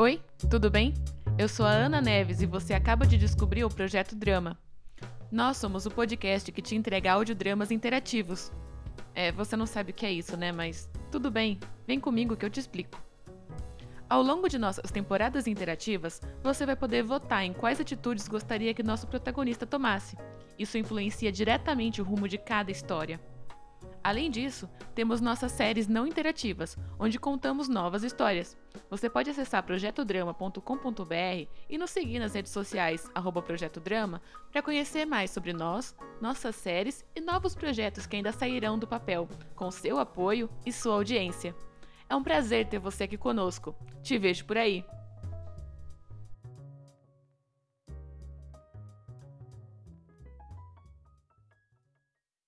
Oi, tudo bem? Eu sou a Ana Neves e você acaba de descobrir o Projeto Drama. Nós somos o podcast que te entrega audiodramas interativos. É, você não sabe o que é isso, né? Mas tudo bem, vem comigo que eu te explico. Ao longo de nossas temporadas interativas, você vai poder votar em quais atitudes gostaria que nosso protagonista tomasse. Isso influencia diretamente o rumo de cada história. Além disso, temos nossas séries não interativas, onde contamos novas histórias. Você pode acessar projetodrama.com.br e nos seguir nas redes sociais @projetodrama para conhecer mais sobre nós, nossas séries e novos projetos que ainda sairão do papel, com seu apoio e sua audiência. É um prazer ter você aqui conosco. Te vejo por aí.